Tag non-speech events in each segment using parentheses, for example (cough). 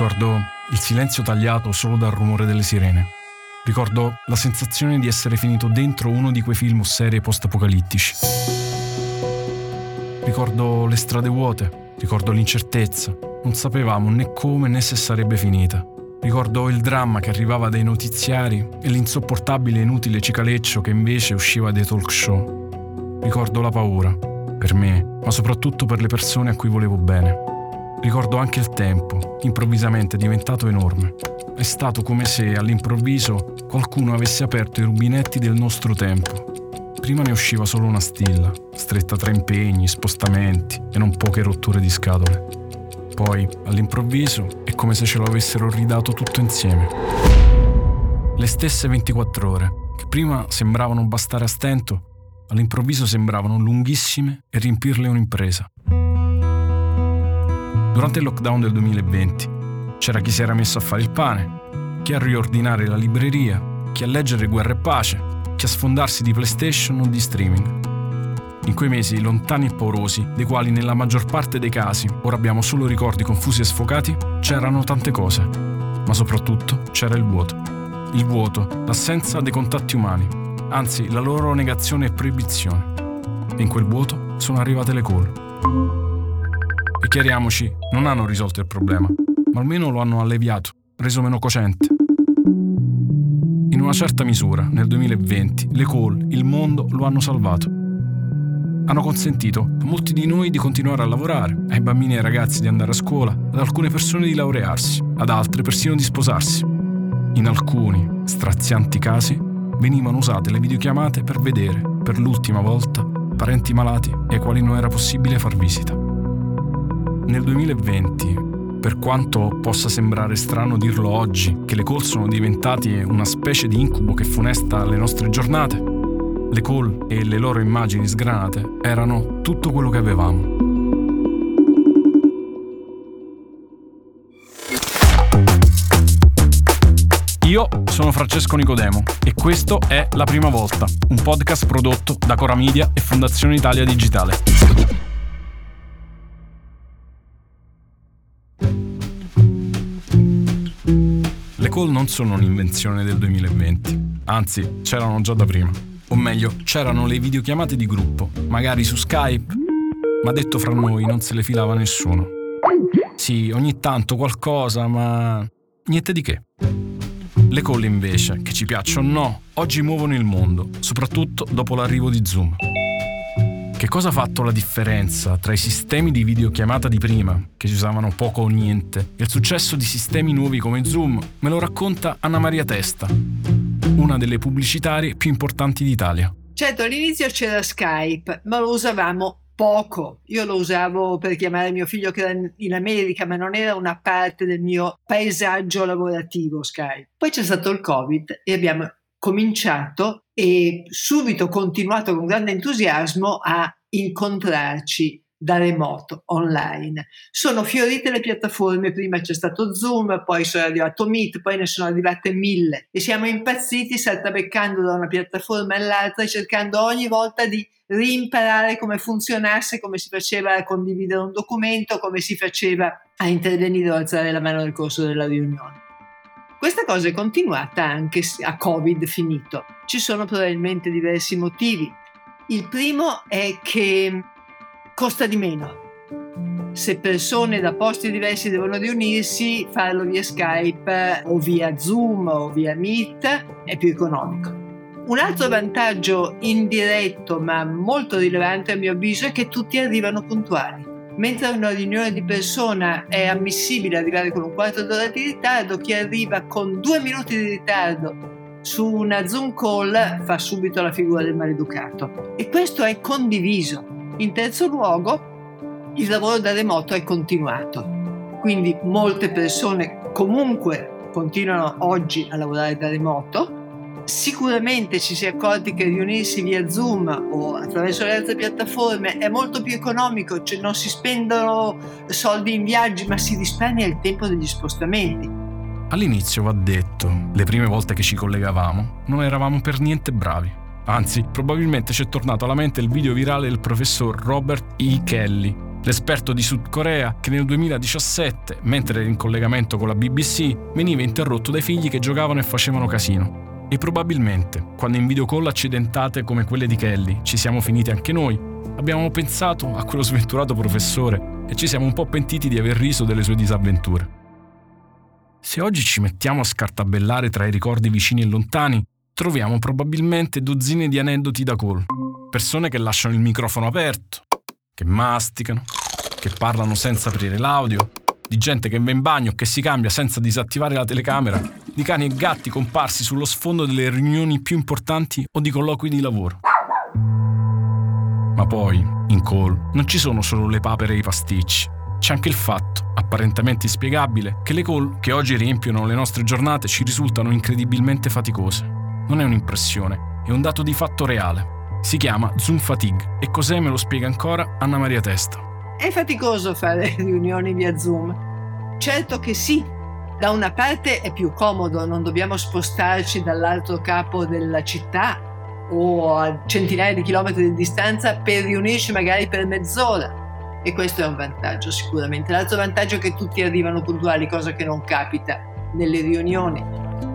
Ricordo il silenzio tagliato solo dal rumore delle sirene. Ricordo la sensazione di essere finito dentro uno di quei film o serie post-apocalittici. Ricordo le strade vuote, ricordo l'incertezza. Non sapevamo né come né se sarebbe finita. Ricordo il dramma che arrivava dai notiziari e l'insopportabile e inutile cicaleccio che invece usciva dai talk show. Ricordo la paura, per me, ma soprattutto per le persone a cui volevo bene. Ricordo anche il tempo, improvvisamente diventato enorme. È stato come se all'improvviso qualcuno avesse aperto i rubinetti del nostro tempo. Prima ne usciva solo una stilla, stretta tra impegni, spostamenti e non poche rotture di scatole. Poi, all'improvviso, è come se ce lo avessero ridato tutto insieme. Le stesse 24 ore, che prima sembravano bastare a stento, all'improvviso sembravano lunghissime e riempirle un'impresa. Durante il lockdown del 2020 c'era chi si era messo a fare il pane, chi a riordinare la libreria, chi a leggere Guerra e Pace, chi a sfondarsi di PlayStation o di streaming. In quei mesi lontani e paurosi, dei quali nella maggior parte dei casi ora abbiamo solo ricordi confusi e sfocati, c'erano tante cose, ma soprattutto c'era il vuoto. Il vuoto, l'assenza dei contatti umani, anzi la loro negazione e proibizione. E in quel vuoto sono arrivate le call. E chiariamoci, non hanno risolto il problema, ma almeno lo hanno alleviato, reso meno cocente. In una certa misura, nel 2020, le call, il mondo lo hanno salvato hanno consentito a molti di noi di continuare a lavorare, ai bambini e ai ragazzi di andare a scuola, ad alcune persone di laurearsi, ad altre persino di sposarsi. In alcuni strazianti casi venivano usate le videochiamate per vedere, per l'ultima volta, parenti malati ai quali non era possibile far visita. Nel 2020 per quanto possa sembrare strano dirlo oggi, che le call sono diventati una specie di incubo che funesta le nostre giornate, le call e le loro immagini sgranate erano tutto quello che avevamo. Io sono Francesco Nicodemo e questo è La Prima Volta, un podcast prodotto da Cora Media e Fondazione Italia Digitale. Call non sono un'invenzione del 2020, anzi c'erano già da prima. O meglio, c'erano le videochiamate di gruppo, magari su Skype, ma detto fra noi non se le filava nessuno. Sì, ogni tanto qualcosa, ma niente di che. Le call invece, che ci piacciono o no, oggi muovono il mondo, soprattutto dopo l'arrivo di Zoom. Che cosa ha fatto la differenza tra i sistemi di videochiamata di prima, che si usavano poco o niente, e il successo di sistemi nuovi come Zoom? Me lo racconta Anna Maria Testa, una delle pubblicitarie più importanti d'Italia. Certo, all'inizio c'era Skype, ma lo usavamo poco. Io lo usavo per chiamare mio figlio che era in America, ma non era una parte del mio paesaggio lavorativo Skype. Poi c'è stato il Covid e abbiamo cominciato e subito continuato con grande entusiasmo a incontrarci da remoto, online. Sono fiorite le piattaforme, prima c'è stato Zoom, poi sono arrivato Meet, poi ne sono arrivate mille e siamo impazziti saltabeccando da una piattaforma all'altra cercando ogni volta di rimparare come funzionasse, come si faceva a condividere un documento, come si faceva a intervenire o alzare la mano nel corso della riunione. Questa cosa è continuata anche a Covid finito. Ci sono probabilmente diversi motivi. Il primo è che costa di meno. Se persone da posti diversi devono riunirsi, farlo via Skype o via Zoom o via Meet è più economico. Un altro vantaggio indiretto ma molto rilevante a mio avviso è che tutti arrivano puntuali. Mentre una riunione di persona è ammissibile arrivare con un quarto d'ora di ritardo, chi arriva con due minuti di ritardo su una Zoom call fa subito la figura del maleducato. E questo è condiviso. In terzo luogo, il lavoro da remoto è continuato, quindi molte persone comunque continuano oggi a lavorare da remoto. Sicuramente ci si è accorti che riunirsi via Zoom o attraverso le altre piattaforme è molto più economico, cioè non si spendono soldi in viaggi, ma si risparmia il tempo degli spostamenti. All'inizio va detto, le prime volte che ci collegavamo, non eravamo per niente bravi. Anzi, probabilmente ci è tornato alla mente il video virale del professor Robert E. Kelly, l'esperto di Sud Corea che nel 2017, mentre era in collegamento con la BBC, veniva interrotto dai figli che giocavano e facevano casino. E probabilmente, quando in videocall accidentate come quelle di Kelly ci siamo finiti anche noi, abbiamo pensato a quello sventurato professore e ci siamo un po' pentiti di aver riso delle sue disavventure. Se oggi ci mettiamo a scartabellare tra i ricordi vicini e lontani, troviamo probabilmente dozzine di aneddoti da call. Persone che lasciano il microfono aperto, che masticano, che parlano senza aprire l'audio, di gente che va in bagno, che si cambia senza disattivare la telecamera, di cani e gatti comparsi sullo sfondo delle riunioni più importanti o di colloqui di lavoro. Ma poi, in call, non ci sono solo le papere e i pasticci c'è anche il fatto, apparentemente inspiegabile, che le call che oggi riempiono le nostre giornate ci risultano incredibilmente faticose. Non è un'impressione, è un dato di fatto reale. Si chiama Zoom fatigue e cos'è me lo spiega ancora Anna Maria Testa. È faticoso fare (laughs) riunioni via Zoom. Certo che sì, da una parte è più comodo, non dobbiamo spostarci dall'altro capo della città o a centinaia di chilometri di distanza per riunirci magari per mezz'ora e questo è un vantaggio sicuramente. L'altro vantaggio è che tutti arrivano puntuali, cosa che non capita nelle riunioni.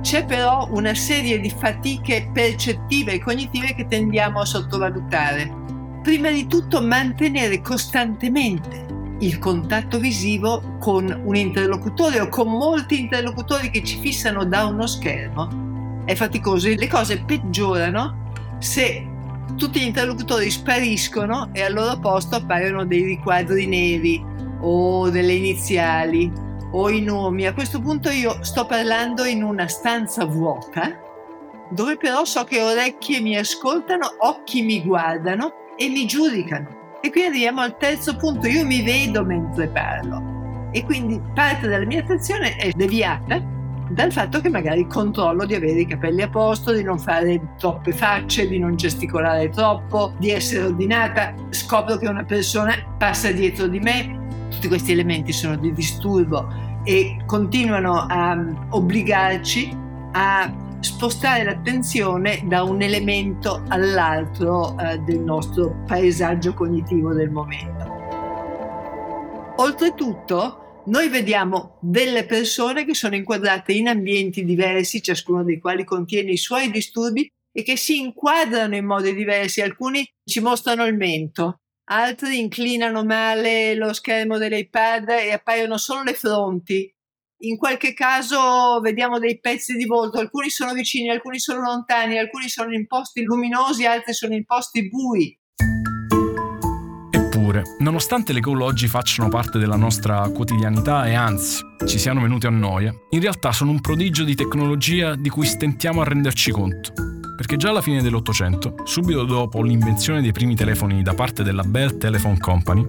C'è però una serie di fatiche percettive e cognitive che tendiamo a sottovalutare. Prima di tutto mantenere costantemente il contatto visivo con un interlocutore o con molti interlocutori che ci fissano da uno schermo è faticoso. Le cose peggiorano se tutti gli interlocutori spariscono e al loro posto appaiono dei riquadri neri o delle iniziali o i nomi. A questo punto io sto parlando in una stanza vuota dove però so che orecchie mi ascoltano, occhi mi guardano e mi giudicano. E qui arriviamo al terzo punto, io mi vedo mentre parlo. E quindi parte della mia attenzione è deviata dal fatto che magari controllo di avere i capelli a posto, di non fare troppe facce, di non gesticolare troppo, di essere ordinata, scopro che una persona passa dietro di me, tutti questi elementi sono di disturbo e continuano a mm, obbligarci a spostare l'attenzione da un elemento all'altro eh, del nostro paesaggio cognitivo del momento. Oltretutto, noi vediamo delle persone che sono inquadrate in ambienti diversi, ciascuno dei quali contiene i suoi disturbi e che si inquadrano in modi diversi. Alcuni ci mostrano il mento, altri inclinano male lo schermo dell'iPad e appaiono solo le fronti. In qualche caso vediamo dei pezzi di volto, alcuni sono vicini, alcuni sono lontani, alcuni sono in posti luminosi, altri sono in posti bui. Eppure, nonostante le call oggi facciano parte della nostra quotidianità e anzi ci siano venute a noia, in realtà sono un prodigio di tecnologia di cui stentiamo a renderci conto. Perché già alla fine dell'Ottocento, subito dopo l'invenzione dei primi telefoni da parte della Bell Telephone Company,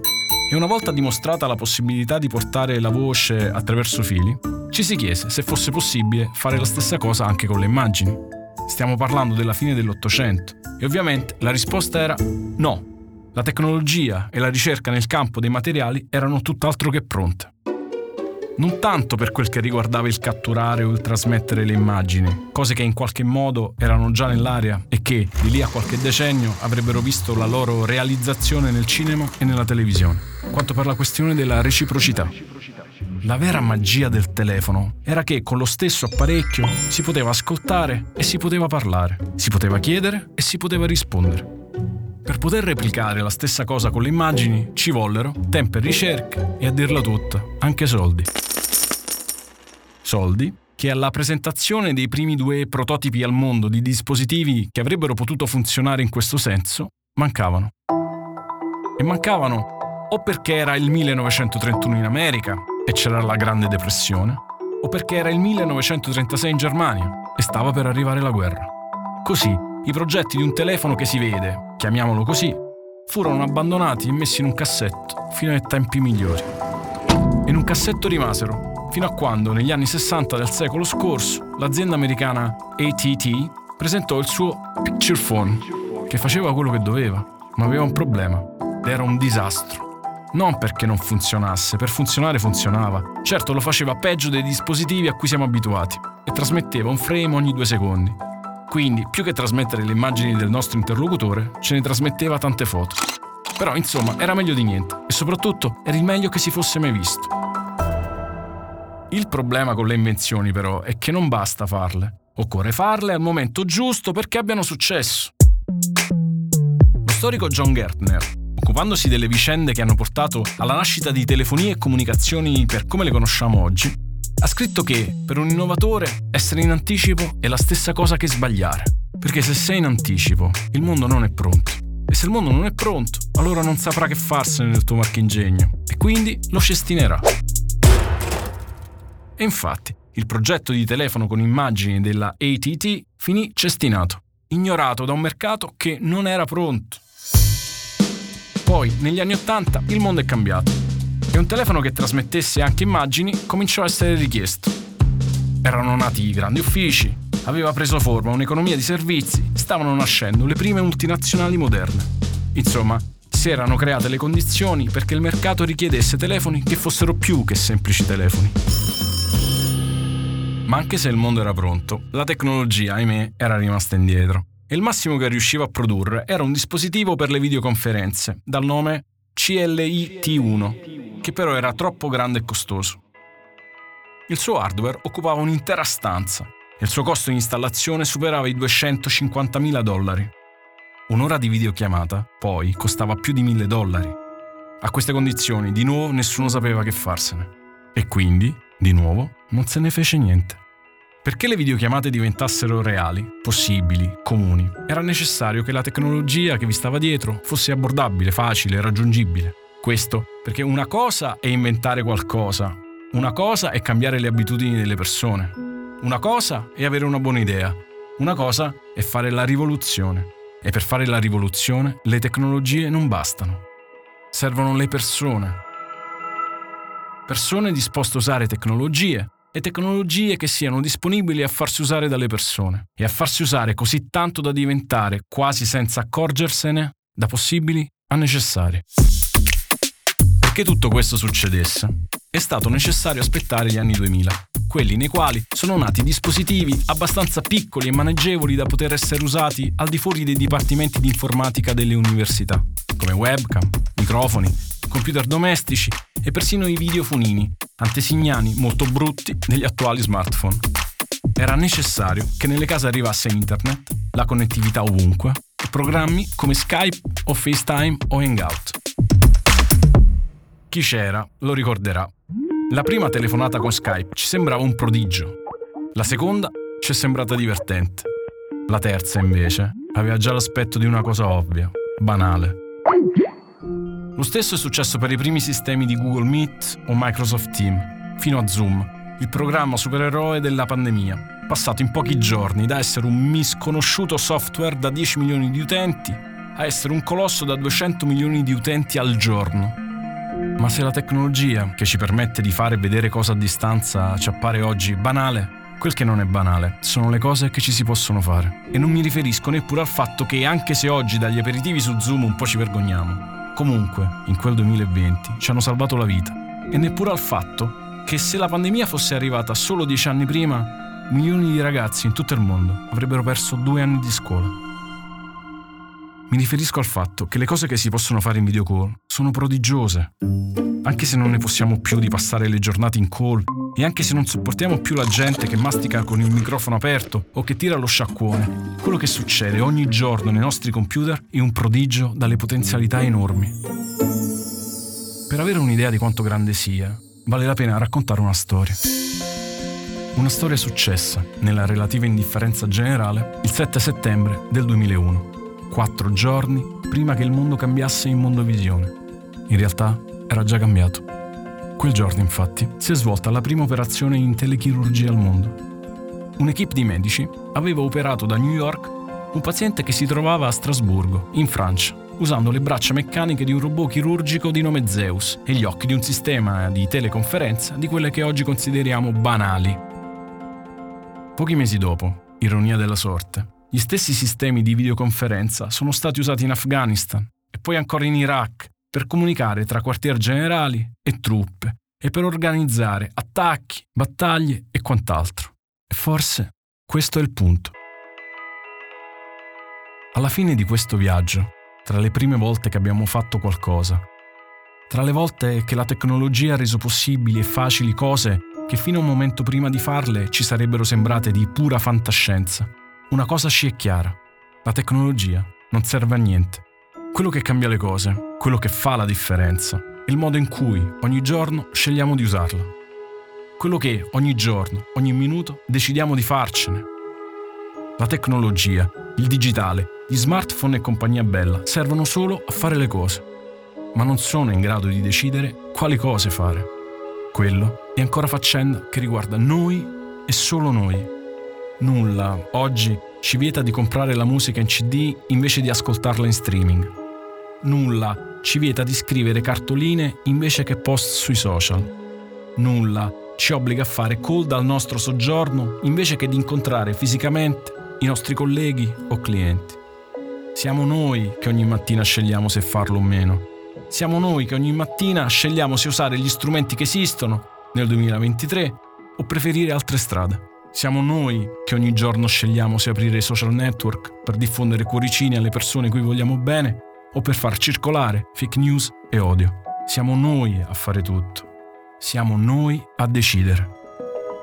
e una volta dimostrata la possibilità di portare la voce attraverso fili, ci si chiese se fosse possibile fare la stessa cosa anche con le immagini. Stiamo parlando della fine dell'Ottocento e ovviamente la risposta era no, la tecnologia e la ricerca nel campo dei materiali erano tutt'altro che pronte. Non tanto per quel che riguardava il catturare o il trasmettere le immagini, cose che in qualche modo erano già nell'aria e che, di lì a qualche decennio, avrebbero visto la loro realizzazione nel cinema e nella televisione, quanto per la questione della reciprocità. La vera magia del telefono era che con lo stesso apparecchio si poteva ascoltare e si poteva parlare, si poteva chiedere e si poteva rispondere. Per poter replicare la stessa cosa con le immagini ci vollero tempo e ricerche e a dirla tutta, anche soldi. Soldi che alla presentazione dei primi due prototipi al mondo di dispositivi che avrebbero potuto funzionare in questo senso mancavano. E mancavano o perché era il 1931 in America e c'era la Grande Depressione, o perché era il 1936 in Germania e stava per arrivare la guerra. Così i progetti di un telefono che si vede, chiamiamolo così, furono abbandonati e messi in un cassetto fino ai tempi migliori. E in un cassetto rimasero, fino a quando negli anni 60 del secolo scorso l'azienda americana ATT presentò il suo Picture Phone, che faceva quello che doveva, ma aveva un problema, era un disastro. Non perché non funzionasse, per funzionare funzionava. Certo lo faceva peggio dei dispositivi a cui siamo abituati e trasmetteva un frame ogni due secondi. Quindi, più che trasmettere le immagini del nostro interlocutore, ce ne trasmetteva tante foto. Però insomma era meglio di niente e soprattutto era il meglio che si fosse mai visto. Il problema con le invenzioni però è che non basta farle, occorre farle al momento giusto perché abbiano successo. Lo storico John Gertner, occupandosi delle vicende che hanno portato alla nascita di telefonie e comunicazioni per come le conosciamo oggi, ha scritto che per un innovatore essere in anticipo è la stessa cosa che sbagliare, perché se sei in anticipo il mondo non è pronto. E se il mondo non è pronto, allora non saprà che farsene del tuo marchingegno e quindi lo cestinerà. E infatti, il progetto di telefono con immagini della ATT finì cestinato, ignorato da un mercato che non era pronto. Poi, negli anni Ottanta, il mondo è cambiato e un telefono che trasmettesse anche immagini cominciò a essere richiesto. Erano nati i grandi uffici, aveva preso forma un'economia di servizi, stavano nascendo le prime multinazionali moderne. Insomma, si erano create le condizioni perché il mercato richiedesse telefoni che fossero più che semplici telefoni. Ma anche se il mondo era pronto, la tecnologia, ahimè, era rimasta indietro. E il massimo che riusciva a produrre era un dispositivo per le videoconferenze, dal nome CLI-T1, che però era troppo grande e costoso. Il suo hardware occupava un'intera stanza e il suo costo di installazione superava i 250.000 dollari. Un'ora di videochiamata, poi, costava più di 1000 dollari. A queste condizioni, di nuovo, nessuno sapeva che farsene. E quindi, di nuovo, non se ne fece niente. Perché le videochiamate diventassero reali, possibili, comuni, era necessario che la tecnologia che vi stava dietro fosse abbordabile, facile, raggiungibile. Questo perché una cosa è inventare qualcosa, una cosa è cambiare le abitudini delle persone, una cosa è avere una buona idea, una cosa è fare la rivoluzione. E per fare la rivoluzione le tecnologie non bastano. Servono le persone. Persone disposte a usare tecnologie e tecnologie che siano disponibili a farsi usare dalle persone e a farsi usare così tanto da diventare, quasi senza accorgersene, da possibili a necessari. Perché tutto questo succedesse, è stato necessario aspettare gli anni 2000, quelli nei quali sono nati dispositivi abbastanza piccoli e maneggevoli da poter essere usati al di fuori dei dipartimenti di informatica delle università, come webcam, microfoni, computer domestici e persino i videofonini, antesignani molto brutti degli attuali smartphone. Era necessario che nelle case arrivasse internet, la connettività ovunque e programmi come Skype o FaceTime o Hangout. Chi c'era lo ricorderà. La prima telefonata con Skype ci sembrava un prodigio. La seconda ci è sembrata divertente. La terza, invece, aveva già l'aspetto di una cosa ovvia, banale. Lo stesso è successo per i primi sistemi di Google Meet o Microsoft Team, fino a Zoom, il programma supereroe della pandemia, passato in pochi giorni da essere un misconosciuto software da 10 milioni di utenti a essere un colosso da 200 milioni di utenti al giorno. Ma se la tecnologia che ci permette di fare e vedere cose a distanza ci appare oggi banale, quel che non è banale sono le cose che ci si possono fare. E non mi riferisco neppure al fatto che anche se oggi dagli aperitivi su Zoom un po' ci vergogniamo, Comunque, in quel 2020 ci hanno salvato la vita. E neppure al fatto che se la pandemia fosse arrivata solo dieci anni prima, milioni di ragazzi in tutto il mondo avrebbero perso due anni di scuola. Mi riferisco al fatto che le cose che si possono fare in video call sono prodigiose. Anche se non ne possiamo più di passare le giornate in call e anche se non sopportiamo più la gente che mastica con il microfono aperto o che tira lo sciacquone, quello che succede ogni giorno nei nostri computer è un prodigio dalle potenzialità enormi. Per avere un'idea di quanto grande sia, vale la pena raccontare una storia. Una storia successa, nella relativa indifferenza generale, il 7 settembre del 2001, quattro giorni prima che il mondo cambiasse in mondovisione. In realtà era già cambiato. Quel giorno, infatti, si è svolta la prima operazione in telechirurgia al mondo. Un'equipe di medici aveva operato da New York un paziente che si trovava a Strasburgo, in Francia, usando le braccia meccaniche di un robot chirurgico di nome Zeus e gli occhi di un sistema di teleconferenza di quelle che oggi consideriamo banali. Pochi mesi dopo, ironia della sorte, gli stessi sistemi di videoconferenza sono stati usati in Afghanistan e poi ancora in Iraq per comunicare tra quartier generali e truppe e per organizzare attacchi, battaglie e quant'altro. E forse questo è il punto. Alla fine di questo viaggio, tra le prime volte che abbiamo fatto qualcosa. Tra le volte che la tecnologia ha reso possibili e facili cose che fino a un momento prima di farle ci sarebbero sembrate di pura fantascienza. Una cosa ci è chiara. La tecnologia non serve a niente. Quello che cambia le cose, quello che fa la differenza, il modo in cui ogni giorno scegliamo di usarla. Quello che ogni giorno, ogni minuto decidiamo di farcene. La tecnologia, il digitale, gli smartphone e compagnia bella servono solo a fare le cose, ma non sono in grado di decidere quali cose fare. Quello è ancora faccenda che riguarda noi e solo noi. Nulla oggi ci vieta di comprare la musica in CD invece di ascoltarla in streaming. Nulla ci vieta di scrivere cartoline invece che post sui social. Nulla ci obbliga a fare call dal nostro soggiorno invece che di incontrare fisicamente i nostri colleghi o clienti. Siamo noi che ogni mattina scegliamo se farlo o meno. Siamo noi che ogni mattina scegliamo se usare gli strumenti che esistono nel 2023 o preferire altre strade. Siamo noi che ogni giorno scegliamo se aprire i social network per diffondere cuoricini alle persone cui vogliamo bene o per far circolare fake news e odio. Siamo noi a fare tutto. Siamo noi a decidere.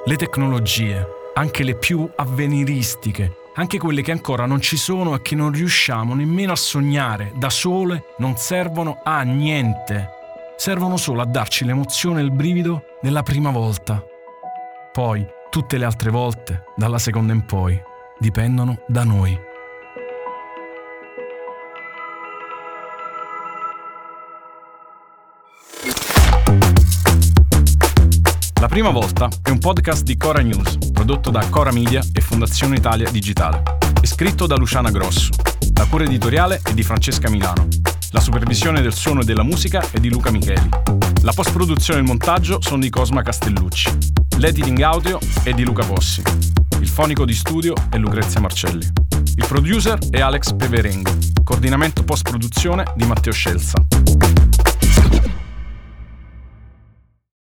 Le tecnologie, anche le più avveniristiche, anche quelle che ancora non ci sono e che non riusciamo nemmeno a sognare da sole, non servono a niente. Servono solo a darci l'emozione e il brivido della prima volta. Poi, tutte le altre volte, dalla seconda in poi, dipendono da noi. La prima volta è un podcast di Cora News, prodotto da Cora Media e Fondazione Italia Digitale. È scritto da Luciana Grosso. La cura editoriale è di Francesca Milano. La supervisione del suono e della musica è di Luca Micheli. La post-produzione e il montaggio sono di Cosma Castellucci. L'editing audio è di Luca Possi. Il fonico di studio è Lucrezia Marcelli. Il producer è Alex Peverengo. Coordinamento post-produzione di Matteo Scelza.